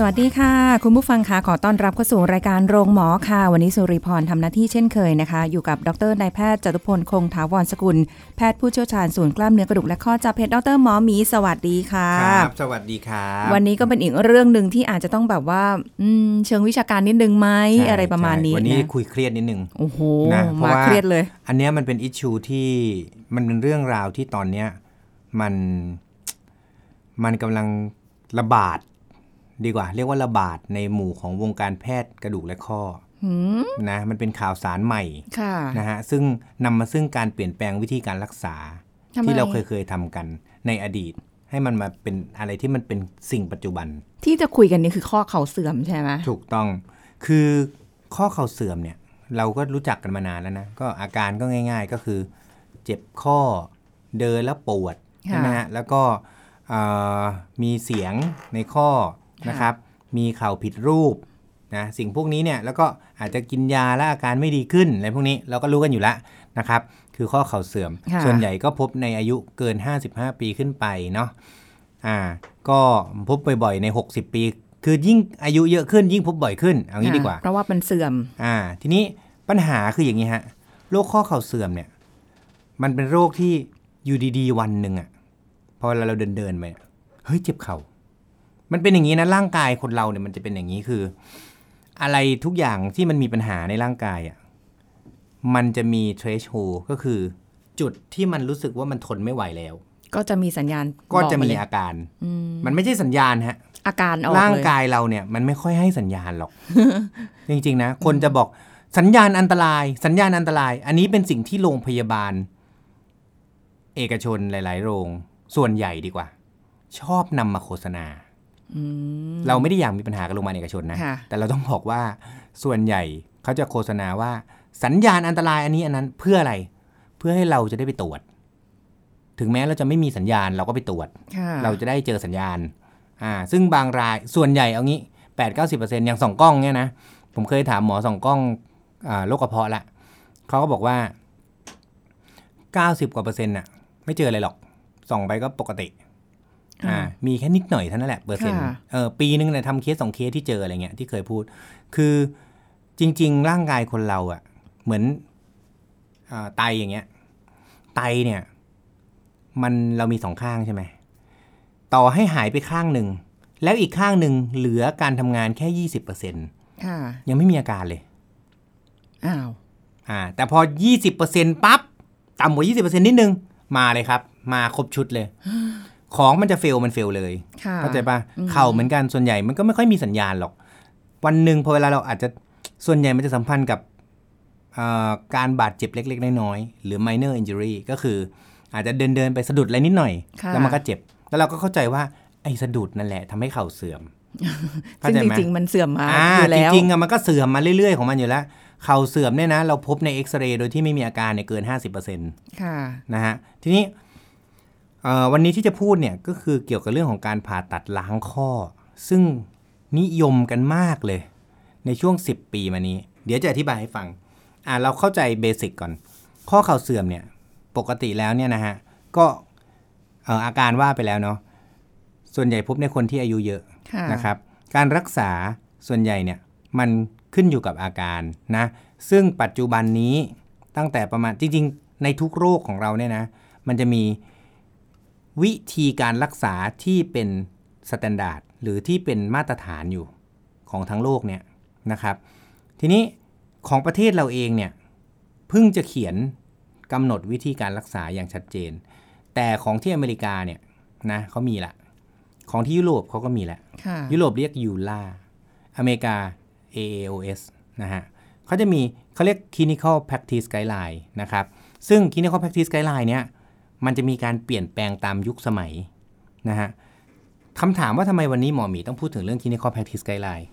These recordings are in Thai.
สวัสดีค่ะ คุณผู้ฟังคะขอต้อนรับเข้าสู่รายการโรงหมอค่ะ วันนี้สุริพรทำหน้าที่เช่นเคยนะคะ อยู่กับดรนายแพทย์จตุพลคงถาวรสกุล แพทย์ผู้เชี่ยวชาญศูนย์กล้ามเนื้อกระดูกและข้อจับเพชรดรหมอหมีสวัสดีค่ะครับสวัสดีครับวันนี้ก็เป็นอีกเรื่องหนึ่งที่อาจจะต้องแบบว่าอืมเชิงวิชาการนิดนึงไหมใช่อะไรประมาณนี้ใช่วันนี้นะคุยเครียดนิดนึงโอ้โหนะเพราะมาว่าเครียดเลย อันเนี้ยมันเป็นอิชชูที่มันเป็นเรื่องราวที่ตอนเนี้ยมันมันกำลังระบาด ดีกว่า เรียกว่าระบาดในหมู่ของวงการแพทย์กระดูกและข้อหืมนะมันเป็นข่าวสารใหม่ค่ะนะฮะซึ่งนำมาซึ่งการเปลี่ยนแปลงวิธีการรักษาทำไมที่เราเคยเคยทำกันในอดีต ให้มันมาเป็นอะไรที่มันเป็นสิ่งปัจจุบัน ที่จะคุยกันนี่คือข้อเข่าเสื่อมใช่ไหมถูกต้องคือข้อเข่าเสื่อมเนี่ย เราก็รู้จักกันมานานแล้วนะก็อาการก็ง่าย ๆ ก็คือ เจ็บข้อเดินแล้วปวดใช่ไหมฮะแล้วก็เอ่อมีเสียงในข้อ นะครับ มีเข่าผิดรูปนะสิ่งพวกนี้เนี่ยแล้วก็อาจจะกินยาแล้วอาการไม่ดีขึ้นอะไรพวกนี้เราก็รู้กันอยู่แล้วนะครับ คือข้อเข่าเสื่อมค่ะส่วนใหญ่ก็พบในอายุเกิน 55 ปีขึ้นไปเนาะอ่า ก็พบบ่อยๆใน 60 ปี คือยิ่งอายุเยอะขึ้นยิ่งพบบ่อยขึ้นเอางี้ดีกว่า เพราะว่ามันเสื่อมอ่าทีนี้ปัญหาคืออย่างนี้ฮะโรคข้อเข่าเสื่อมเนี่ย มันเป็นโรคที่อยู่ดีๆวันหนึ่งอะพอเวลาเราเดินเดินๆไปอะเฮ้ยเจ็บเข่า มันเป็นอย่างนี้นะร่างกายคนเราเนี่ยมันจะเป็นอย่างนี้คือ อะไรทุกอย่างที่มันมีปัญหาในร่างกายอะมันจะมี threshold ก็คือจุดที่มันรู้สึกว่ามันทนไม่ไหวแล้ว ก็จะมีสัญญาณก็จะบมีมาเลยอาการอืมมันไม่ใช่สัญญาณฮะ อาการออกร่างเลยกายเราเนี่ย มันไม่ค่อยให้สัญญาณหรอก จริงๆนะ คนจะบอกสัญญาณอันตราย สัญญาณอันตราย อันนี้เป็นสิ่งที่โรงพยาบาล เอกชนหลาย ๆ โรง ส่วนใหญ่ดีกว่า ชอบนำมาโฆษณาอืม เราไม่ได้อยากมีปัญหากับโรงพยาบาลเอกชนนะค่ะแต่เราต้องบอกว่าส่วนใหญ่เขาจะโฆษณาว่าสัญญาณอันตรายอันนี้อันนั้นเพื่ออะไร เพื่อให้เราจะได้ไปตรวจ ถึงแม้เราจะไม่มีสัญญาณเราก็ไปตรวจค่ะเราจะได้เจอสัญญาณ อ่า ซึ่งบางรายส่วนใหญ่เอางี้แปดเก้าสิบเปอร์เซ็นต์อย่างส่องกล้องเนี่ยนะผมเคยถามหมอส่องกล้องอ่าโรคกระเพาะละเขาก็บอกว่าเก้าสิบกว่าเปอร์เซ็นต์น่ะ ไม่เจออะไรหรอกส่องไปก็ปกติอ่า มีแค่นิดหน่อยเท่านั้นแหละเปอร์เซ็นต์ค่ะเออปีนึงเนี่ยทำเคสสองเคสที่เจออะไรเงี้ยที่เคยพูด คือจริง ๆ ร่างกายคนเราอะเหมือนอ่าไตอย่างเงี้ย ไตเนี่ย มันเรามีสองข้างใช่ไหมต่อให้หายไปข้างหนึ่ง แล้วอีกข้างหนึ่งเหลือการทำงานแค่ยี่สิบเปอร์เซ็นค่ะยังไม่มีอาการเลยอ้าวอ่า แต่พอยี่สิบเปอร์เซ็นปั๊บต่ำกว่ายี่สิบเปอร์เซ็นนิดนึง มาเลยครับ มาครบชุดเลย ของมันจะเฟลมันเฟลเลยค่ะเข้าใจปะเข่าเหมือนกันส่วนใหญ่มันก็ไม่ค่อยมีสัญญาณหรอก วันหนึ่งพอเวลาเราอาจจะส่วนใหญ่มันจะสัมพันธ์กับเอ่อการบาดเจ็บเล็ก ๆ น้อยๆหรือ minor injury ก็คืออาจจะเดินเดินๆไปสะดุดอะไรนิดหน่อยค่ะแล้วมันก็เจ็บ แล้วเราก็เข้าใจว่าไอ้สะดุดนั่นแหละทำให้เข่าเสื่อมเข้าซึ่งใจจไหมริงๆมันเสื่อมมาอ่าอยู่จแล้วริงๆอะมันก็เสื่อมมาเรื่อยๆของมันอยู่แล้ว เข่าเสื่อมเนี่ยนะ เราพบในเอ็กซเรย์โดยที่ไม่มีอาการเนี่ยเกิน 50%ค่ะนะฮะทีนี้เอ่อ วันนี้ที่จะพูดเนี่ยก็คือเกี่ยวกับเรื่องของการผ่าตัดล้างข้อ ซึ่งนิยมกันมากเลย ในช่วง 10 ปีมานี้ เดี๋ยวจะอธิบายให้ฟังอ่าเราเข้าใจเบสิกก่อน ข้อเข่าเสื่อมเนี่ยปกติแล้วเนี่ยนะฮะก็เอ่ออาการว่าไปแล้วเนาะส่วนใหญ่พบในคนที่อายุเยอะค่ะนะครับ การรักษาส่วนใหญ่เนี่ยมันขึ้นอยู่กับอาการนะซึ่งปัจจุบันนี้ตั้งแต่ประมาณจริง ๆ ในทุกโรคของเราเนี่ยนะมันจะมี วิธีการรักษาที่เป็น standard หรือที่เป็นมาตรฐานอยู่ของทั้งโลกเนี่ยนะครับ ทีนี้ของประเทศเราเองเนี่ยเพิ่งจะเขียนกำหนดวิธีการรักษาอย่างชัดเจน แต่ของที่อเมริกาเนี่ยนะเขามีละของที่ยุโรปเขาก็มีละค่ะยุโรปเรียก EULAR อเมริกา AAOS นะฮะเขาจะมีเขาเรียก clinical practice guideline นะครับ ซึ่ง clinical practice guideline เนี้ย มันจะมีการเปลี่ยนแปลงตามยุคสมัยนะฮะคำถามว่าทำไมวันนี้หมอหมีต้องพูดถึงเรื่อง clinical practice guideline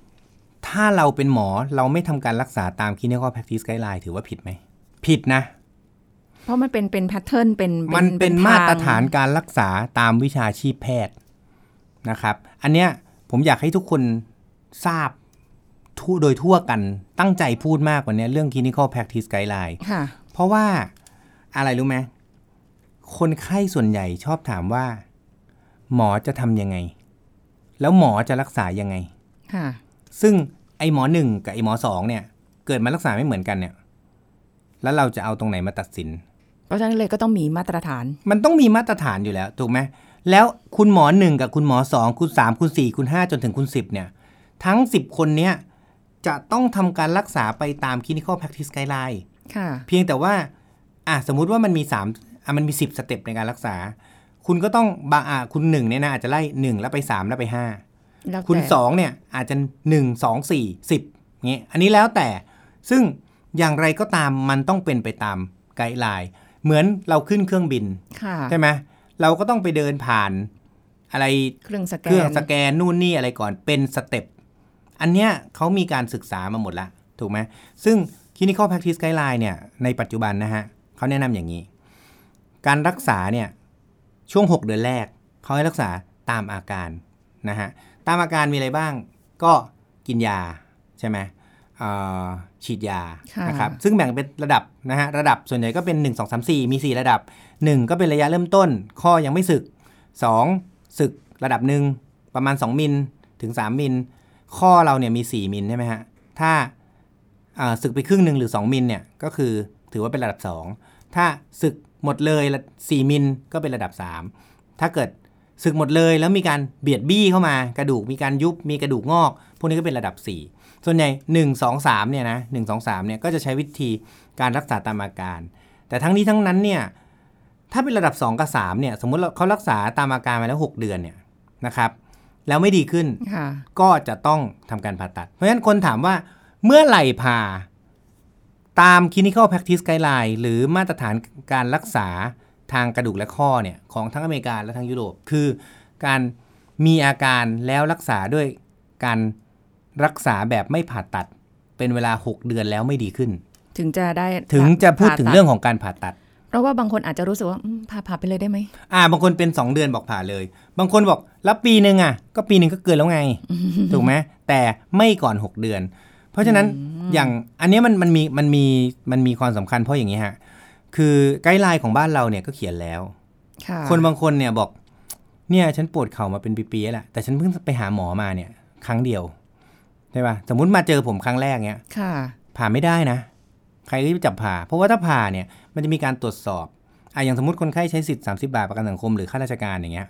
ถ้าเราเป็นหมอเราไม่ทำการรักษาตาม clinical practice guideline ถือว่าผิดไหม ผิดนะ เพราะมันเป็นเป็นแพทเทิร์นเป็นมันเป็นทงมาตรฐานการรักษาตามวิชาชีพแพทย์นะครับ อันเนี้ยผมอยากให้ทุกคนทราบทั่วโดยทั่วกันตั้งใจพูดมากกว่านี้เรื่อง clinical practice guideline ค่ะเพราะว่าอะไรรู้ไหม คนไข้ส่วนใหญ่ชอบถามว่า หมอจะทำยังไง แล้วหมอจะรักษายังไงค่ะซึ่งไอหมอหนึ่งกับไอหมอสองเนี่ย เกิดมารักษาไม่เหมือนกันเนี่ย แล้วเราจะเอาตรงไหนมาตัดสิน เพราะฉะนั้นเลยก็ต้องมีมาตรฐาน มันต้องมีมาตรฐานอยู่แล้วถูกไหมแล้วคุณหมอหนึ่งกับคุณหมอสองคุณสามคุณสี่คุณห้าจนถึงคุณสิบเนี่ย ทั้งสิบคนเนี้ยจะต้องทำการรักษาไปตาม clinical practice guideline ค่ะ เพียงแต่ว่าอะสมมุติว่ามันมี3 อะมันมี 10 สเต็ปในการรักษา คุณก็ต้องบางอะคุณหนึ่งเนี่ยนะอาจจะไล่1แล้วไป3แล้วไปแล้ว5คุณแต่2เนี่ยอาจจะ1 2 4 10เงี้ยอันนี้แล้วแต่ซึ่งอย่างไรก็ตามมันต้องเป็นไปตามไกด์ไลน์เหมือนเราขึ้นเครื่องบินค่ะใช่ไหมเราก็ต้องไปเดินผ่านอะไรเครื่องสแกเครื่องนสแกนนู่นนี่อะไรก่อนเป็นสเต็ปอันเนี้ยเขามีการศึกษามาหมดละ ถูกไหมซึ่ง clinical practice guideline เนี่ยในปัจจุบันนะฮะเขาแนะนำอย่างนี้ การรักษาเนี่ยช่วง 6 เดือนแรกเขาให้รักษาตามอาการนะฮะตามอาการมีอะไรบ้างก็กินยาใช่ไหมเอ่อฉีดยาค่ะนะครับซึ่งแบ่งเป็นระดับนะฮะระดับส่วนใหญ่ก็เป็น 1 2 3 4 มี 4 ระดับ 1 ก็เป็นระยะเริ่มต้น ข้อยังไม่สึก 2 สึกระดับหนึ่งประมาณ 2 มิลถึง 3 มิล ข้อเราเนี่ยมี 4 มิลใช่ไหมฮะถ้าอ่าสึกไปครึ่งหนึ่งหรือ 2 มิลเนี่ยก็คือถือว่าเป็นระดับ 2 ถ้าสึกหมดเลยละ4มิลก็เป็นระดับ 3 ถ้าเกิดสึกหมดเลยแล้วมีการเบียดบี้เข้ามากระดูกมีการยุบมีกระดูกงอก พวกนี้ก็เป็นระดับ 4 ส่วนใหญ่ 1 2 3เนี่ยนะ1 2 3เนี่ยก็จะใช้วิธีการรักษาตามอาการ แต่ทั้งนี้ทั้งนั้นเนี่ยถ้าเป็นระดับ 2 กับ3เนี่ยสมมุติเราเขารักษาตามอาการมาแล้ว 6 เดือนเนี่ยนะครับแล้วไม่ดีขึ้นค่ะก็จะต้องทำการผ่าตัด เพราะฉะนั้นคนถามว่าเมื่อไหร่ผ่า ตาม clinical practice guideline หรือมาตรฐานการรักษาทางกระดูกและข้อเนี่ยของทั้งอเมริกาและทั้งยุโรป คือการมีอาการแล้วรักษาด้วยการรักษาแบบไม่ผ่าตัด เป็นเวลา 6 เดือนแล้วไม่ดีขึ้น ถึงจะได้ถึงจะพูดถึงผ่าตัเรื่องของการผ่าตัด เพราะว่าบางคนอาจจะรู้สึกว่าอืมผ่าผ่าไปเลยได้ไหมอ่า บางคนเป็น 2 เดือนบอกผ่าเลย บางคนบอกแล้วปีหนึ่งอะ ก็ปีหนึ่งก็เกินแล้วไง ถูกไหมแต่ไม่ก่อน 6 เดือน เพราะฉะนั้นอย่างอันเนี้ยมันมันมีมันมีมันมีความสำคัญเพราะอย่างนี้ฮะคือไกด์ไลน์ของบ้านเราเนี่ยก็เขียนแล้วค่ะคนบางคนเนี่ยบอกเนี่ยฉันปวดเข่ามาเป็นปีๆแล้วแหละแต่ฉันเพิ่งไปหาหมอมาเนี่ย ครั้งเดียวใช่ป่ะสมมุติมาเจอผมครั้งแรกเนี่ยค่ะผ่าไม่ได้นะ ใครรีบจับผ่า เพราะว่าถ้าผ่าเนี่ยมันจะมีการตรวจสอบอะอย่างสมมติคนไข้ใช้สิทธิ์30 บาทประกันสังคมหรือข้าราชการอย่างเงี้ย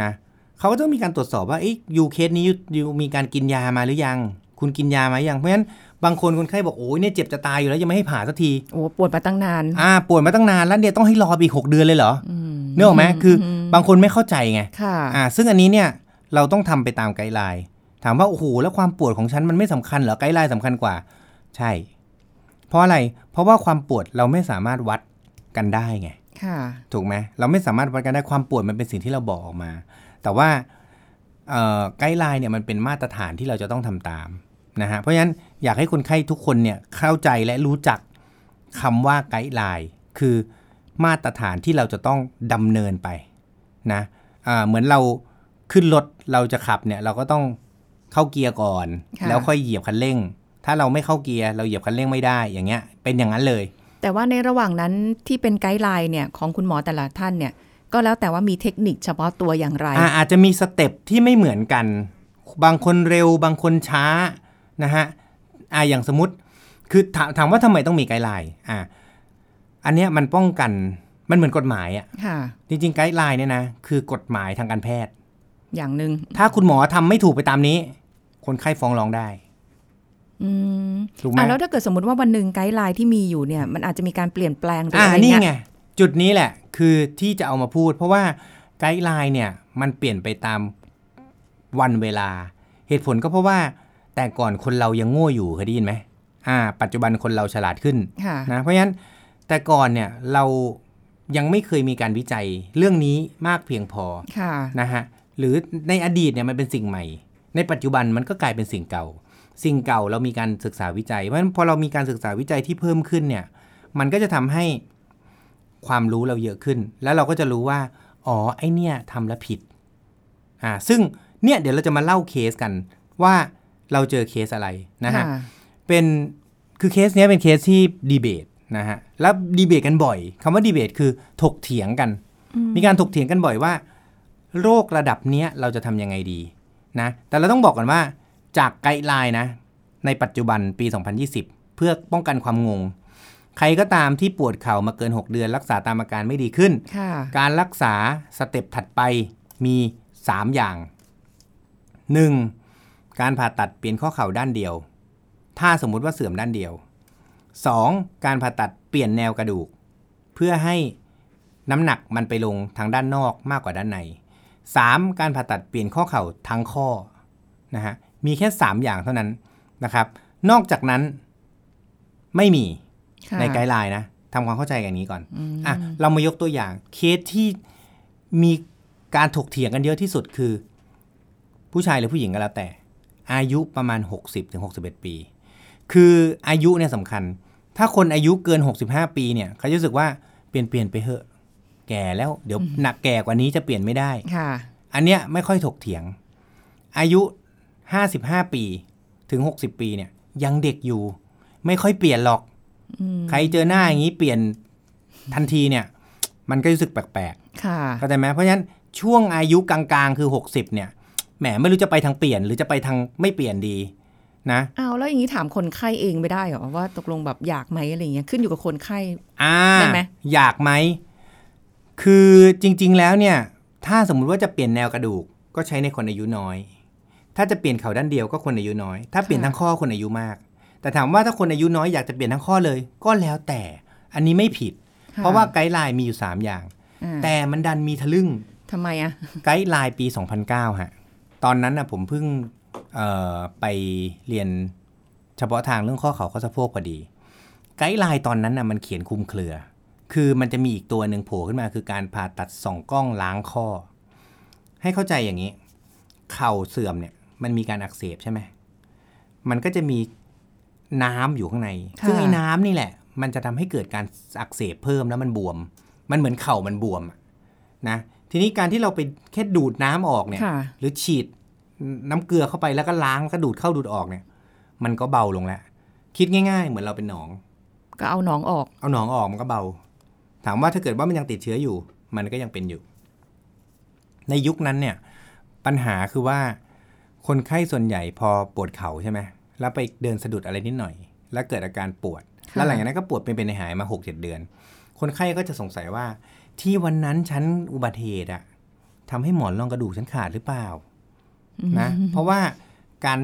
นะเขาก็ต้องมีการตรวจสอบว่าเอ้ยยูเคสนี้ยูยูมีการกินยามาหรือยัง คุณกินยามาหรือยังเพราะฉะนั้นบางคนคนไข้บอกโอ้ยเนี่ยเจ็บจะตายอยู่แล้วยังไม่ให้ผ่าสักทีโอ้ปวดมาตั้งนานอ่าปวดมาตั้งนานแล้วเนี่ยต้องให้รอไปอีกหกเดือนเลยเหรออืมเนื้อออกไหมคืออบางคนไม่เข้าใจไงค่ะอ่าซึ่งอันนี้เนี่ยเราต้องทำไปตามไกด์ไลน์ถามว่าโอ้โหแล้วความปวดของฉันมันไม่สำคัญเหรอไกด์ไลน์สำคัญกว่า ใช่ เพราะอะไรเพราะว่าความปวดเราไม่สามารถวัดกันได้ไงค่ะถูกไหมเราไม่สามารถวัดกันได้ความปวดมันเป็นสิ่งที่เราบอกออกมา แต่ว่าเอ่อไกด์ไลน์เนี่ยมันเป็นมาตรฐานที่เราจะต้องทำตาม นะฮะเพราะฉะนั้นอยากให้คนไข้ทุกคนเนี่ยเข้าใจและรู้จักคำว่า guideline คือมาตรฐานที่เราจะต้องดำเนินไปนะอ่าเหมือนเราขึ้นรถเราจะขับเนี่ยเราก็ต้องเข้าเกียร์ก่อนค่ะแล้วค่อยเหยียบคันเร่ง ถ้าเราไม่เข้าเกียร์เราเหยียบคันเร่งไม่ได้อย่างเงี้ย เป็นอย่างนั้นเลย แต่ว่าในระหว่างนั้นที่เป็น guideline เนี่ยของคุณหมอแต่ละท่านเนี่ยก็แล้วแต่ว่ามีเทคนิคเฉพาะตัวอย่างไรอ่าอาจจะมี step ที่ไม่เหมือนกัน บางคนเร็วบางคนช้า นะฮะอ่าอย่างสมมติคือถามถามว่าทำไมต้องมี guideline อ่าอันเนี้ยมันป้องกันมันเหมือนกฎหมายอะ่ะค่ะจริงๆ guideline เนี่ยนะคือกฎหมายทางการแพทย์ อย่างหนึ่งถ้าคุณหมอทำไม่ถูกไปตามนี้ คนไข้ฟ้องร้องได้อืมถูกไหมอะแล้วถ้าเกิดสมมติว่าวันหนึ่ง guideline ที่มีอยู่เนี่ยมันอาจจะมีการเปลี่ยนแปลงหรืออ่าอะไรนี่เงี้ยไงจุดนี้แหละ คือที่จะเอามาพูด เพราะว่า guideline เนี่ยมันเปลี่ยนไปตามวันเวลา เหตุผลก็เพราะว่า แต่ก่อนคนเรายังโง่อยู่เคยได้ยินไหมอ่า ปัจจุบันคนเราฉลาดขึ้นค่ะนะเพราะฉะนั้นแต่ก่อนเนี่ยเรายังไม่เคยมีการวิจัยเรื่องนี้มากเพียงพอค่ะนะฮะหรือในอดีตเนี่ยมันเป็นสิ่งใหม่ ในปัจจุบันมันก็กลายเป็นสิ่งเก่า สิ่งเก่าเรามีการศึกษาวิจัยเพราะฉะนั้นพอเรามีการศึกษาวิจัยที่เพิ่มขึ้นเนี่ย มันก็จะทำให้ความรู้เราเยอะขึ้น แล้วเราก็จะรู้ว่า อ๋อไอ้เนี่ยทำแล้วผิดอ่าซึ่งเนี่ยเดี๋ยวเราจะมาเล่าเคสกันว่า เราเจอเคสอะไรนะฮะค่ะเป็นคือเคสเนี้ยเป็นเคสที่ดีเบตนะฮะแล้วดีเบตกันบ่อยคำว่าดีเบตคือถกเถียงกัน มีการถกเถียงกันบ่อยว่า โรคระดับเนี้ยเราจะทำยังไงดีนะแต่เราต้องบอกก่อนว่าจาก guideline นะในปัจจุบันปี 2020 เพื่อป้องกันความงง ใครก็ตามที่ปวดเข่ามาเกิน 6 เดือน รักษาตามอาการไม่ดีขึ้นค่ะการรักษาสเต็ปถัดไปมี 3 อย่าง 1. การผ่าตัดเปลี่ยนข้อเข่าด้านเดียว ถ้าสมมุติว่าเสื่อมด้านเดียว 2. การผ่าตัดเปลี่ยนแนวกระดูก เพื่อให้น้ำหนักมันไปลงทางด้านนอกมากกว่าด้านใน 3. การผ่าตัดเปลี่ยนข้อเข่าทั้งข้อนะฮะมีแค่ 3 อย่างเท่านั้นนะครับ นอกจากนั้นไม่มีค่ะใน guideline นะทำความเข้าใจกันอย่างนี้ก่อนอืมอะเรามายกตัวอย่างเคสที่มีการถกเถียงกันเยอะที่สุดคือ ผู้ชายหรือผู้หญิงก็แล้วแต่ อายุประมาณ 60-61ถึง61 ปี คืออายุเนี่ยสำคัญ ถ้าคนอายุเกิน 65 ปีเนี่ยเขาจะรู้สึกว่าเปลี่ยนเปลี่ยนไปเหอะ แก่แล้วเดี๋ยวหนักแก่กว่านี้จะเปลี่ยนไม่ได้ค่ะ อันเนี้ยไม่ค่อยถกเถียง อายุ 55 ปีถึง 60 ปีเนี่ยยังเด็กอยู่ ไม่ค่อยเปลี่ยนหรอกใครเจอหน้าอย่างนี้เปลี่ยนทันทีเนี่ย มันก็รู้สึกแปลกค่ะๆเข้าใจไหมเพราะฉะนั้นช่วงอายุกลางๆ คือ 60 เนี่ย แหมไม่รู้จะไปทางเปลี่ยน หรือจะไปทางไม่เปลี่ยนดีนะเอาแล้วอย่างนี้ถามคนไข้เองไม่ได้เหรอว่าตกลงแบบอยากไหมอะไรเงี้ยขึ้นอยู่กับคนไข้อ่าได้ไหมอยากไหมคือจริง ๆ แล้วเนี่ย ถ้าสมมุติว่าจะเปลี่ยนแนวกระดูกก็ใช้ในคนอายุน้อย ถ้าจะเปลี่ยนเข่าด้านเดียวก็คนอายุน้อย ถ้าเปลี่ยนทั้งข้อคนอายุมาก แต่ถามว่าถ้าคนอายุน้อยอยากจะเปลี่ยนทั้งข้อเลย ก็แล้วแต่อันนี้ไม่ผิดค่เพราะว่าไกด์ไลน์มีอยู่ 3 อย่างอ่าแต่มันดันมีทะลึ่งทำไมอะไกด์ไลน์ปี 2009ฮะ ตอนนั้นนะผมเพิ่งเอ่อไปเรียนเฉพาะทางเรื่องข้อเข่าข้อสะโพกพอดี ไกด์ไลน์ตอนนั้นนะมันเขียนคลุมเครือ คือมันจะมีอีกตัวหนึ่งโผล่ขึ้นมาคือการผ่าตัดสองกล้องล้างข้อ ให้เข้าใจอย่างนี้ เข่าเสื่อมเนี่ยมันมีการอักเสบใช่ไหมมันก็จะมีน้ำอยู่ข้างในค่ะซึ่งไอ้น้ำนี่แหละ มันจะทำให้เกิดการอักเสบเพิ่มแล้วมันบวม มันเหมือนเข่ามันบวมอะนะ ทีนี้การที่เราไปแค่ดูดน้ำออกเนี่ยค่ะหรือฉีดน้ำเกลือเข้าไปแล้วก็ล้างแล้วก็ดูดเข้าดูดออกเนี่ย มันก็เบาลงแล้วคิดง่าย ๆ เหมือนเราเป็นหนอง ก็เอาน้องออก เอาหนองออกมันก็เบา ถามว่าถ้าเกิดว่ามันยังติดเชื้ออยู่ มันก็ยังเป็นอยู่ ในยุคนั้นเนี่ย ปัญหาคือว่า คนไข้ส่วนใหญ่พอปวดเข่าใช่ไหมแล้วไปเดินสะดุดอะไรนิดหน่อย แล้วเกิดอาการปวดค่ะแล้วหลังจากนั้นก็ปวดเป็นเป็นหายๆมาหกเจ็ดเดือน คนไข้ก็จะสงสัยว่า ที่วันนั้นฉันอุบัติเหตุอะทำให้หมอนรองกระดูกฉันขาดหรือเปล่านะเพราะว่าการ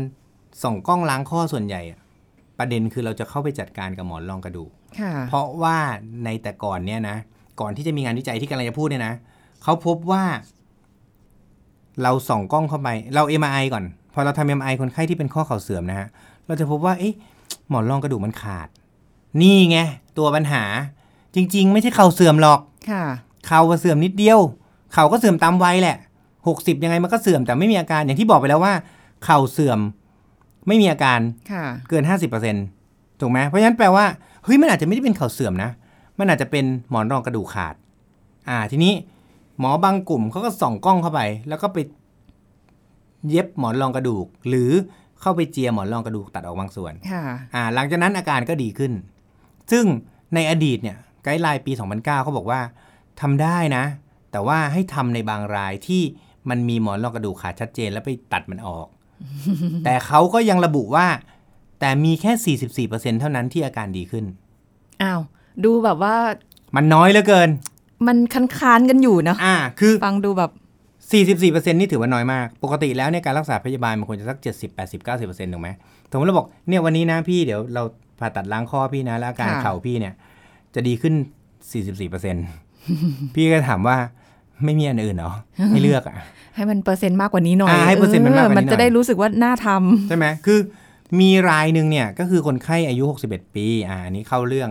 ส่องกล้องล้างข้อส่วนใหญ่อะประเด็นคือเราจะเข้าไปจัดการกับหมอนรองกระดูกค่ะเพราะว่าในแต่ก่อนเนี่ยนะก่อนที่จะมีงานวิจัยที่กำลังจะพูดเนี่ยนะเขาพบว่า เราส่องกล้องเข้าไป เรา MRI ก่อน พอเราทำ MRI คนไข้ที่เป็นข้อเข่าเสื่อมนะฮะเราจะพบว่าเอ๊ะหมอนรองกระดูกมันขาด นี่ไงตัวปัญหา จริง ๆ ไม่ใช่เข่าเสื่อมหรอกค่ะเข่าก็เสื่อมนิดเดียว เข่าก็เสื่อมตามวัยแหละหกสิบยังไงมันก็เสื่อมแต่ไม่มีอาการอย่างที่บอกไปแล้วว่า เข่าเสื่อมไม่มีอาการค่ะเกิน50%ถูกไหมเพราะฉะนั้นแปลว่าเฮ้ยมันอาจจะไม่ได้เป็นเข่าเสื่อมนะ มันอาจจะเป็นหมอนรองกระดูกขาด อ่าทีนี้หมอบางกลุ่มเขาก็ส่องกล้องเข้าไป แล้วก็ไป เย็บหมอนรองกระดูก หรือเข้าไปเจียหมอนรองกระดูกตัดออกบางส่วนค่ะอ่า หลังจากนั้นอาการก็ดีขึ้น ซึ่งในอดีตเนี่ย ไกด์ไลน์ปี 2009เขาบอกว่าทำได้นะ แต่ว่าให้ทำในบางรายที่มันมีหมอนรองกระดูกขาดชัดเจนแล้วไปตัดมันออก แต่เขาก็ยังระบุว่า แต่มีแค่ 44%เท่านั้นที่อาการดีขึ้น อ้าว ดูแบบว่า มันน้อยเหลือเกิน มันคันคานๆกันอยู่เนอะอ่า คือฟังดูแบบ44%นี่ถือว่าน้อยมาก ปกติแล้วเนี่ยการรักษาพยาบาลมันควรจะสัก 70 80 90%ถูกไหมสมมติเราบอกเนี่ยวันนี้นะพี่เดี๋ยวเราผ่าตัดล้างข้อพี่นะแล้วอาการค่ะเข่าพี่เนี่ย จะดีขึ้น 44%พี่ก็ถามว่าไม่มีอันอื่นเหรอให้เลือกอะ ให้มันเปอร์เซ็นต์มากกว่านี้หน่อยอ่าให้เปอร์เซ็นต์มันมากกว่านี้หน่อยมันจะได้รู้สึกว่าน่าทำใช่ไหมคือมีรายหนึ่งเนี่ยก็คือคนไข้อายุ 61 ปีอ่าอันนี้เข้าเรื่อง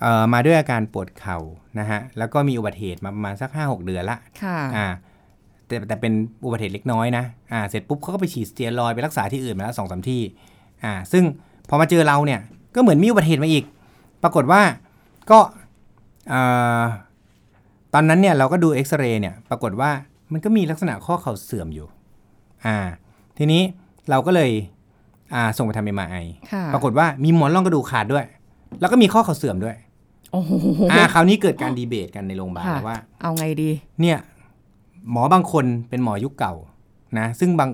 เอ่อมาด้วยอาการปวดเข่านะฮะแล้วก็มีอุบัติเหตุมาประมาณสัก 5-6 เดือนละค่ะอ่าแต่แต่เป็นอุบัติเหตุเล็กน้อยนะอ่าเสร็จปุ๊บเขาก็ไปฉีดสเตียรอยด์ไปรักษาที่อื่นมาแล้วสองสามที่อ่าซึ่งพอมาเจอเราเนี่ยก็เหมือนมีอุบัติเหตุมาอีก ปรากฏว่า ก็อ่าตอนนั้นเนี่ยเราก็ดูเอ็กซเรย์เนี่ยปรากฏว่ามันก็มีลักษณะข้อเข่าเสื่อมอยู่อ่าทีนี้เราก็เลยอ่าส่งไปทำเอ็มไอค่ะปรากฏว่ามีหมอนรองกระดูกขาดด้วย แล้วก็มีข้อเข่าเสื่อมด้วยโอ้โหอ่าคราวนี้เกิดการดีเบตกันในโรงพยาบาลค่ะว่า เอาไงดี เนี่ยหมอบางคนเป็นหมอยุคเก่านะซึ่งบาง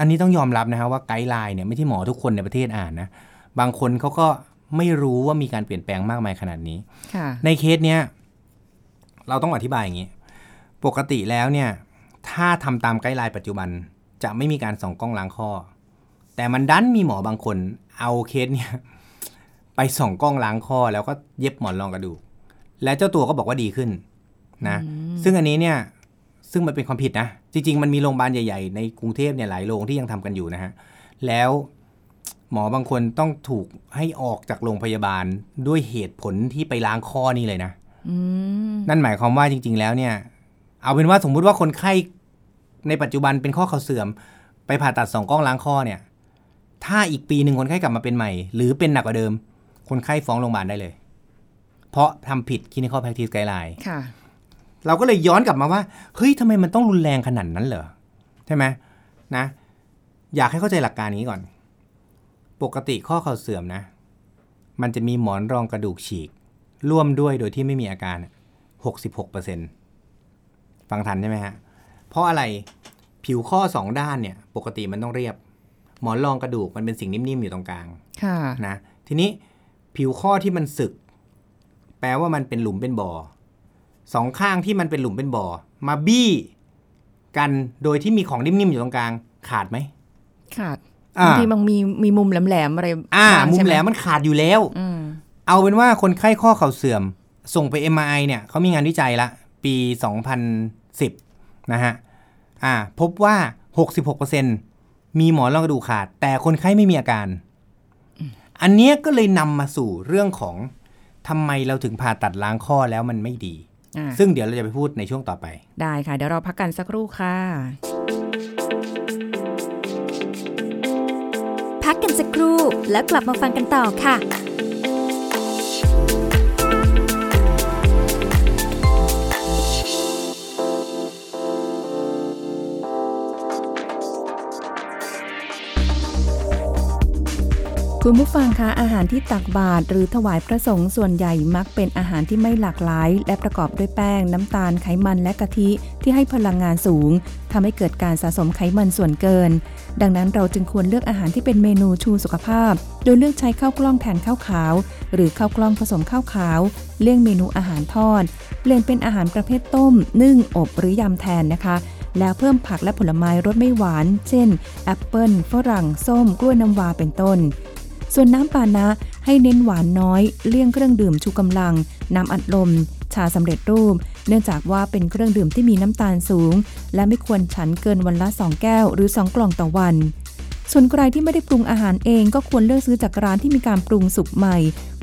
อันนี้ต้องยอมรับนะฮะว่าไกด์ไลน์เนี่ยไม่ใช่หมอทุกคนในประเทศอ่านนะบางคนเขาก็ ไม่รู้ว่ามีการเปลี่ยนแปลงมากมายขนาดนี้ค่ะในเคสเนี้ยเราต้องอธิบายอย่างนี้ ปกติแล้วเนี่ย ถ้าทำตามไกด์ไลน์ปัจจุบันจะไม่มีการส่องกล้องล้างข้อ แต่มันดันมีหมอบางคน เอาเคสเนี่ยไปส่องกล้องล้างข้อ แล้วก็เย็บหมอนรองกระดูก และเจ้าตัวก็บอกว่าดีขึ้นนะ ซึ่งอันนี้เนี่ยซึ่งมันเป็นความผิดนะ จริง ๆ มันมีโรงพยาบาลใหญ่ ๆ ในกรุงเทพเนี่ยหลายโรงที่ยังทำกันอยู่นะฮะ แล้ว หมอบางคนต้องถูกให้ออกจากโรงพยาบาลด้วยเหตุผลที่ไปล้างข้อนี่เลยนะอืมนั่นหมายความว่าจริง ๆ แล้วเนี่ย เอาเป็นว่าสมมุติว่าคนไข้ในปัจจุบันเป็นข้อเข่าเสื่อม ไปผ่าตัดสองกล้องล้างข้อเนี่ย ถ้าอีกปีหนึ่งคนไข้กลับมาเป็นใหม่ หรือเป็นหนักกว่าเดิม คนไข้ฟ้องโรงพยาบาลได้เลย เพราะทำผิด clinical practice guideline ค่ะ เราก็เลยย้อนกลับมาว่าเฮ้ยทำไมมันต้องรุนแรงขนาดนั้นเหรอใช่ไหมนะ อยากให้เข้าใจหลักการนี้ก่อน ปกติข้อเข่าเสื่อมนะ มันจะมีหมอนรองกระดูกฉีก ร่วมด้วยโดยที่ไม่มีอาการ 66%ฟังทันใช่ไหมฮะ เพราะอะไรผิวข้อสองด้านเนี่ย ปกติมันต้องเรียบ หมอนรองกระดูกมันเป็นสิ่งนิ่มๆอยู่ตรงกลางค่ะนะทีนี้ผิวข้อที่มันสึก แปลว่ามันเป็นหลุมเป็นบ่อสองข้างที่มันเป็นหลุมเป็นบ่อมาบี้กันโดยที่มีของนิ่มๆอยู่ตรงกลางขาดไหมขาดอ่า บางทีมันมีมีมุมแหลมๆอะไรอ่าบ้งมุใช่มไหแหลมมันขาดอยู่แล้วอืมเอาเป็นว่าคนไข้ข้อเข่าเสื่อม ส่งไป MRI เนี่ยเขามีงานวิจัยละ ปี 2010 นะฮะอ่า พบว่า 66%มีหมอนรองกระดูกขาด แต่คนไข้ไม่มีอาการ อันเนี้ยก็เลยนำมาสู่เรื่องของทำไมเราถึงผ่าตัดล้างข้อแล้วมันไม่ดีอ่าซึ่งเดี๋ยวเราจะไปพูดในช่วงต่อไป ได้ค่ะ เดี๋ยวเราพักกันสักครู่ค่ะ กันสักครู่ แล้วกลับมาฟังกันต่อค่ะคุณผู้ฟังคะอาหารที่ตักบาตรหรือถวายพระสงฆ์ส่วนใหญ่มักเป็นอาหารที่ไม่หลากหลาย และประกอบด้วยแป้ง น้ำตาลไขมันและกะทิที่ให้พลังงานสูงทำให้เกิดการสะสมไขมันส่วนเกิน ดังนั้นเราจึงควรเลือกอาหารที่เป็นเมนูชูสุขภาพ โดยเลือกใช้ข้าวกล้องแทนข้าวขาว หรือข้าวกล้องผสมข้าวขาว เลี่ยงเมนูอาหารทอด เปลี่ยนเป็นอาหารประเภทต้ม นึ่ง อบหรือยำแทนนะคะ แล้วเพิ่มผักและผลไม้รสไม่หวาน เช่น แอปเปิลฝรั่ง ส้ม กล้วยน้ำวา เป็นต้น ส่วนน้ำปานะให้เน้นหวานน้อย เลี่ยงเครื่องดื่มชูกำลัง น้ำอัดลม ชาสำเร็จรูป เนื่องจากว่าเป็นเครื่องดื่มที่มีน้ำตาลสูง และไม่ควรฉันเกินวันละ 2 แก้วหรือ 2 กล่องต่อวัน ส่วนใครที่ไม่ได้ปรุงอาหารเองก็ควรเลือกซื้อจากร้านที่มีการปรุงสุกใหม่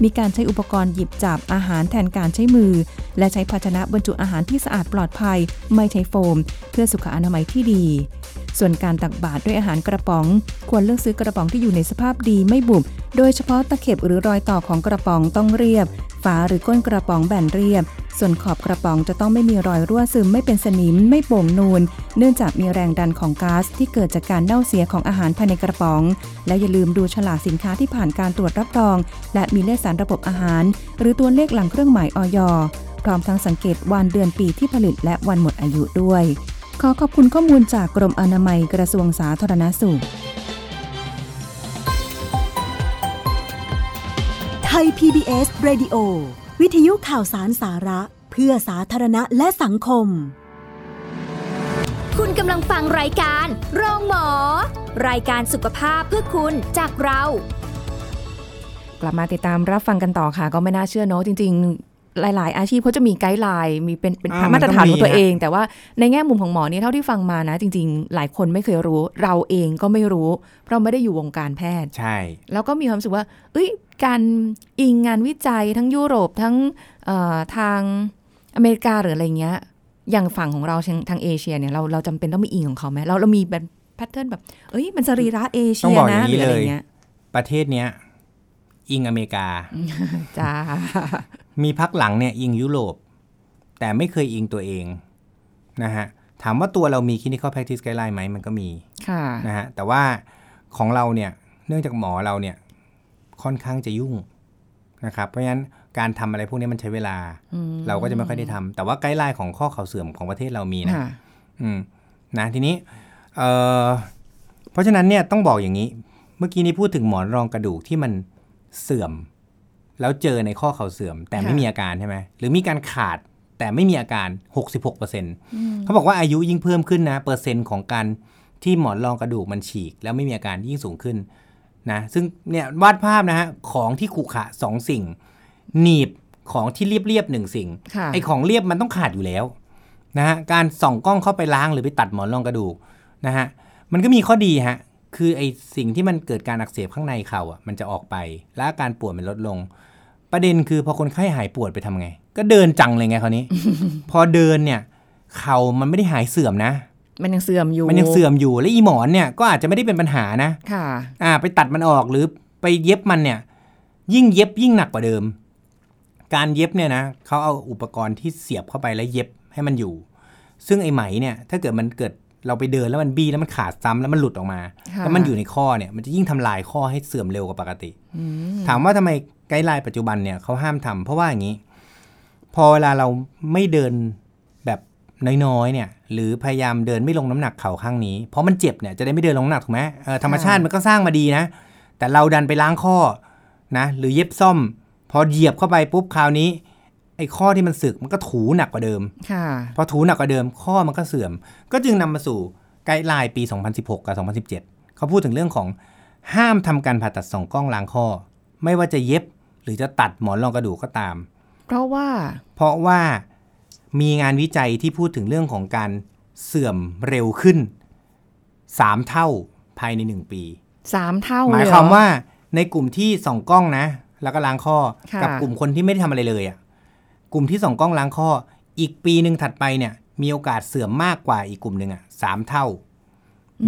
มีการใช้อุปกรณ์หยิบจับอาหารแทนการใช้มือ และใช้ภาชนะบรรจุอาหารที่สะอาดปลอดภัย ไม่ใช้โฟม เพื่อสุขอนามัยที่ดี ส่วนการตักบาตรด้วยอาหารกระป๋อง ควรเลือกซื้อกระป๋องที่อยู่ในสภาพดีไม่บุบ โดยเฉพาะตะเข็บหรือรอยต่อของกระป๋องต้องเรียบ ฝาหรือก้นกระป๋องแบนเรียบ ส่วนขอบกระป๋องจะต้องไม่มีรอยรั่วซึมไม่เป็นสนิมไม่โป่งนูน เนื่องจากมีแรงดันของก๊าซที่เกิดจากการเน่าเสียของอาหารภายในกระป๋อง และอย่าลืมดูฉลากสินค้าที่ผ่านการตรวจรับรอง และมีเลขสารระบบอาหาร หรือตัวเลขหลังเครื่องหมายออยพร้อมทั้งสังเกตวันเดือนปีที่ผลิตและวันหมดอายุด้วย ขอขอบคุณข้อมูลจากกรมอนามัยกระทรวงสาธารณสุข ไทย PBS Radio วิทยุข่าวสารสาระ เพื่อสาธารณะและสังคม คุณกำลังฟังรายการโรงหมอ รายการสุขภาพเพื่อคุณจากเรากลับมาติดตามรับฟังกันต่อค่ะ ก็ไม่น่าเชื่อเนอะจริง ๆ หลาย ๆ อาชีพเขาจะมีไกด์ไลน์มีเป็นเป็นอ่ามาตรฐานมันขต้อองงตัวมีนะเอง แต่ว่าในแง่มุมของหมอเนี่ยเท่าที่ฟังมานะ จริง ๆ หลายคนไม่เคยรู้ เราเองก็ไม่รู้ เพราะไม่ได้อยู่วงการแพทย์ใช่ แล้วก็มีความรู้สึกว่า เอ้ยการอิงงานวิจัยทั้งยุโรปทั้งเอ่อทางอเมริกาหรืออะไรเงี้ยอย่างฝั่งของเราทางทางเอเชียเนี่ยเราเราจำเป็นต้องมีอิงของเขาไหมเราเรามีแบบแพทเทิร์นแบบเอ้ยมันสรีระเอเชีต้องยบอกอย่างนี้นะหรืออะไรเลยเงี้ยประเทศเนี้ยอิงอเมริกาจ้า มีพักหลังเนี่ยอิงยุโรป แต่ไม่เคยอิงตัวเองนะฮะถามว่าตัวเรามี clinical practice guideline ไหมมันก็มีค่ะนะฮะแต่ว่าของเราเนี่ยเนื่องจากหมอเราเนี่ยค่อนข้างจะยุ่งนะครับเพราะฉะนั้นการทำอะไรพวกนี้มันใช้เวลา เราก็จะไม่ค่อยได้ทำแต่ว่าไกด์ไลน์ของข้อเข่าเสื่อมของประเทศเรามีนะค่ะอืมนะทีนี้เอ่อเพราะฉะนั้นเนี่ยต้องบอกอย่างนี้ เมื่อกี้นี้พูดถึงหมอนรองกระดูกที่มันเสื่อม แล้วเจอในข้อเข่าเสื่อม แต่ไม่ค่ะมีอาการใช่ไหมหรือมีการขาดแต่ไม่มีอาการ 66%เขาบอกว่าอายุยิ่งเพิ่มขึ้นนะ เปอร์เซ็นต์ของการที่หมอนรองกระดูกมันฉีก แล้วไม่มีอาการยิ่งสูงขึ้นนะซึ่งเนี่ยวาดภาพนะฮะของที่ขรุขระสองสิ่ง หนีบของที่เรียบๆหนึ่งสิ่งค่ะไอ้ของเรียบมันต้องขาดอยู่แล้วนะฮะการส่องกล้องเข้าไปล้างหรือไปตัดหมอนรองกระดูกนะฮะมันก็มีข้อดีฮะคือไอ้สิ่งที่มันเกิดการอักเสบข้างในเข่าอะมันจะออกไป และอาการปวดมันลดลง ประเด็นคือพอคนไข้หายปวดไปทำไง ก็เดินจังเลยไงคราวนี้ พอเดินเนี่ยเข่ามันไม่ได้หายเสื่อมนะ มันยังเสื่อมอยู่ มันยังเสื่อมอยู่ และอีหมอนเนี่ยก็อาจจะไม่ได้เป็นปัญหานะ ค่ะ อ่า ไปตัดมันออกหรือไปเย็บมันเนี่ย ยิ่งเย็บยิ่งหนักกว่าเดิม การเย็บเนี่ยนะเขาเอาอุปกรณ์ที่เสียบเข้าไปแล้วเย็บให้มันอยู่ ซึ่งไอ้ไหมเนี่ย ถ้าเกิดมันเกิดเราไปเดินแล้วมันบี้แล้วมันขาดซ้ำแล้วมันหลุดออกมาค่ะแล้วมันอยู่ในข้อเนี่ย มันจะยิ่งทำลายข้อให้เสื่อมเร็วกว่าปกติถามว่าทำไม guideline ปัจจุบันเนี่ยเขาห้ามทำเพราะว่าอย่างนี้ พอเวลาเราไม่เดินแบบน้อยๆเนี่ย หรือพยายามเดินไม่ลงน้ำหนักเข่าข้างนี้ เพราะมันเจ็บเนี่ยจะได้ไม่เดินลงน้ำหนักถูกไหมเออธรรมชาติมันก็สร้างมาดีนะ แต่เราดันไปล้างข้อนะหรือเย็บซ่อม พอเหยียบเข้าไปปุ๊บคราวนี้ไอ้ข้อที่มันสึกมันก็ถูหนักกว่าเดิมค่ะพอถูหนักกว่าเดิม ข้อมันก็เสื่อม ก็จึงนำมาสู่ guideline ปี 2016 กับ 2017 เขาพูดถึงเรื่องของห้ามทำการผ่าตัดสองกล้องล้างข้อ ไม่ว่าจะเย็บ หรือจะตัดหมอนรองกระดูกก็ตาม เพราะว่า เพราะว่ามีงานวิจัยที่พูดถึงเรื่องของการเสื่อมเร็วขึ้น3เท่าภายใน1ปีสามเท่าหมายเลความเหรอว่าในกลุ่มที่ส่องกล้องนะ แล้วก็ล้างข้อค่ะกับกลุ่มคนที่ไม่ได้ทำอะไรเลยอะ่ะกลุ่มที่ส่องกล้องล้างข้อ อีกปีหนึ่งถัดไปเนี่ย มีโอกาสเสื่อมมากกว่าอีกกลุ่มหนึ่งอะ่ะสามเท่า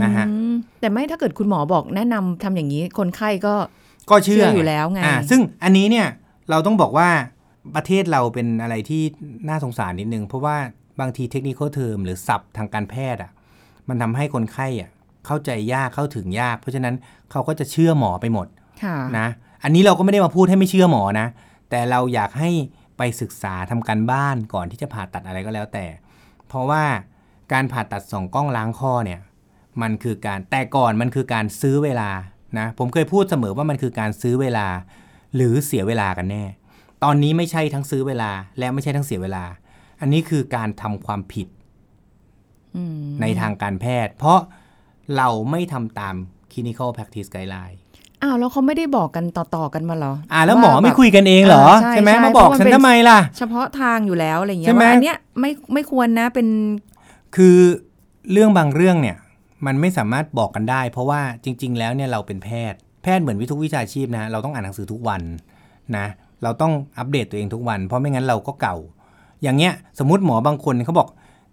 นะฮะอืมแต่ไม่ถ้าเกิดคุณหมอบอกแนะนำทำอย่างนี้คนไข้ก็ ก็เชื่อเชื่ออยู่แล้วไงอ่าซึ่งอันนี้เนี่ยเราต้องบอกว่าประเทศเราเป็นอะไรที่น่าสงสารนิดนึง เพราะว่าบางทีเทคนิคเทอมหรือศัพท์ทางการแพทย์อะมันทำให้คนไข้อะเข้าใจยากเข้าถึงยาก เพราะฉะนั้นเขาก็จะเชื่อหมอไปหมดค่ะนะอันนี้เราก็ไม่ได้มาพูดให้ไม่เชื่อหมอนะ แต่เราอยากให้ไปศึกษาทำการบ้านก่อนที่จะผ่าตัดอะไรก็แล้วแต่ เพราะว่าการผ่าตัดสองกล้องล้างข้อเนี่ยมันคือการแต่ก่อนมันคือการซื้อเวลา นะผมเคยพูดเสมอว่ามันคือการซื้อเวลา หรือเสียเวลากันแน่ ตอนนี้ไม่ใช่ทั้งซื้อเวลา และไม่ใช่ทั้งเสียเวลา อันนี้คือการทำความผิดอืมในทางการแพทย์ เพราะเราไม่ทำตาม clinical practice guideline อ้าวแล้วเขาไม่ได้บอกกันต่อๆกันมาเหรอ อ่าแล้วหมอว่าไม่แบบคุยกันเองเหรออ่าใช่ใช่ไหมใช่มาบอกเพราะมันฉันเป็นทำไมล่ะ เฉพาะทางอยู่แล้วอะไรเงี้ใช่ยไหมว่าอันเนี้ยไม่ไม่ควรนะเป็น คือเรื่องบางเรื่องเนี่ย มันไม่สามารถบอกกันได้ เพราะว่าจริง ๆ แล้วเนี่ยเราเป็นแพทย์ แพทย์เหมือนวิทุกวิชาชีพนะ เราต้องอ่านหนังสือทุกวันนะ เราต้องอัปเดตตัวเองทุกวัน เพราะไม่งั้นเราก็เก่า อย่างเงี้ยสมมติหมอบางคนเขาบอก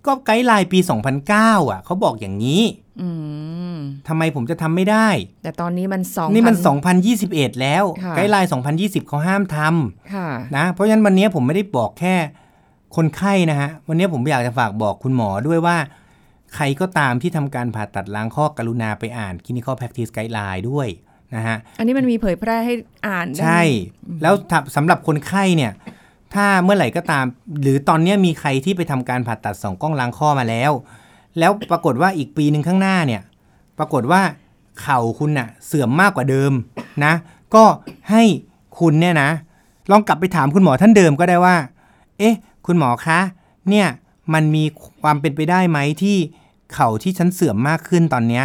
ก็ไกด์ไลน์ปี 2009 อะเขาบอกอย่างนี้อืมทำไมผมจะทำไม่ได้ แต่ตอนนี้มันสองนี่มันพั2021 แล้วค่ะไกด์ไลน์ 2020 เขาห้ามทำค่ะนะ เพราะฉะนั้นวันนี้ผมไม่ได้บอกแค่คนไข้นะฮะ วันนี้ผมอยากจะฝากบอกคุณหมอด้วยว่า ใครก็ตามที่ทำการผ่าตัดล้างข้อกรุณาไปอ่าน clinical practice guideline ด้วยนะฮะ อันนี้มันมีเผยแพร่ให้อ่านได้ใช่ แล้วถ้าสำหรับคนไข้เนี่ย ถ้าเมื่อไหร่ก็ตาม หรือตอนเนี้ยมีใครที่ไปทำการผ่าตัดสองกล้องล้างข้อมาแล้ว แล้วปรากฏว่าอีกปีหนึ่งข้างหน้าเนี่ย ปรากฏว่าเข่าคุณน่ะเสื่อมมากกว่าเดิมนะ ก็ให้คุณเนี่ยนะ ลองกลับไปถามคุณหมอท่านเดิมก็ได้ว่า เอ๊ะ คุณหมอคะ เนี่ย มันมีความเป็นไปได้ไหมที่ เข่าที่ฉันเสื่อมมากขึ้นตอนเนี้ย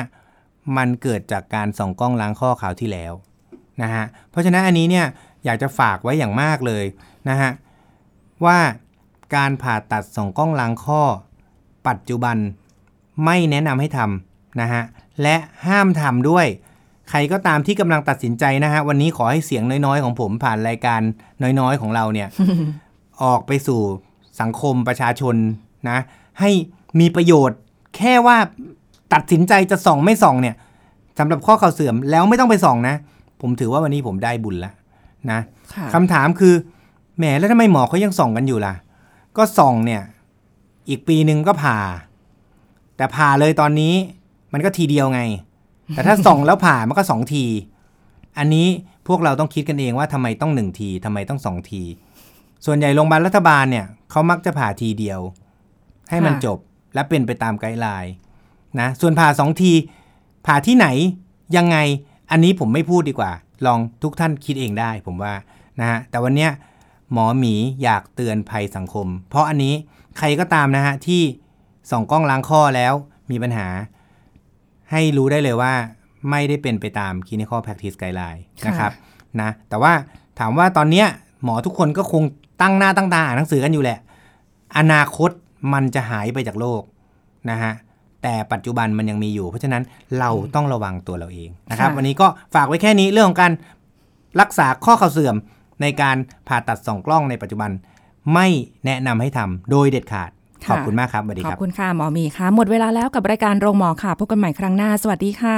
มันเกิดจากการส่องกล้องล้างข้อข่าวที่แล้วนะฮะเพราะฉะนั้นอันนี้เนี่ยอยากจะฝากไว้อย่างมากเลยนะฮะว่าการผ่าตัดส่องกล้องล้างข้อ ปัจจุบันไม่แนะนำให้ทำนะฮะและห้ามทำด้วย ใครก็ตามที่กำลังตัดสินใจนะฮะวันนี้ขอให้เสียงน้อยๆ ของผมผ่านรายการน้อยๆของเราเนี่ยออกไปสู่สังคมประชาชนนะให้มีประโยชน์ แค่ว่าตัดสินใจจะส่องไม่ส่องเนี่ยสำหรับข้อเข่าเสื่อมแล้วไม่ต้องไปส่องนะ ผมถือว่าวันนี้ผมได้บุญแล้วนะค่ะคำถามคือแหมแล้วทำไมหมอเขายังส่องกันอยู่ล่ะ ก็ส่องเนี่ย อีกปีหนึ่งก็ผ่า แต่ผ่าเลยตอนนี้มันก็ทีเดียวไง แต่ถ้าส่องแล้วผ่ามันก็สองที อันนี้พวกเราต้องคิดกันเองว่าทำไมต้องหนึ่งทีทำไมต้องสองที ส่วนใหญ่โรงพยาบาลรัฐบาลเนี่ยเขามักจะผ่าทีเดียว ให้มันค่ะจบ และเป็นไปตามไกด์ไลน์นะส่วนผ่าสองที ผ่าที่ไหนยังไงอันนี้ผมไม่พูดดีกว่า ลองทุกท่านคิดเองได้ผมว่านะฮะแต่วันเนี้ยหมอหมีอยากเตือนภัยสังคม เพราะอันนี้ใครก็ตามนะฮะที่ส่องกล้องล้างข้อแล้วมีปัญหา ให้รู้ได้เลยว่าไม่ได้เป็นไปตาม clinical practice guideline ค่ะนะครับนะแต่ว่าถามว่าตอนเนี้ยหมอทุกคนก็คงตั้งหน้าตั้งตาอ่านหนังสือกันอยู่แหละ อนาคต มันจะหายไปจากโลกนะฮะแต่ปัจจุบันมันยังมีอยู่ เพราะฉะนั้นเราต้องระวังตัวเราเองนะครับค่ะวันนี้ก็ฝากไว้แค่นี้เรื่องของการรักษาข้อเข่าเสื่อมในการผ่าตัดสองกล้องในปัจจุบัน ไม่แนะนำให้ทำโดยเด็ดขาด ขอบคุณมากครับสวัสดีขอครับบคุณค่ะหมอหมีค่ะ หมดเวลาแล้วกับรายการโรงหมอค่ะพบกันใหม่ครั้งหน้า สวัสดีค่ะ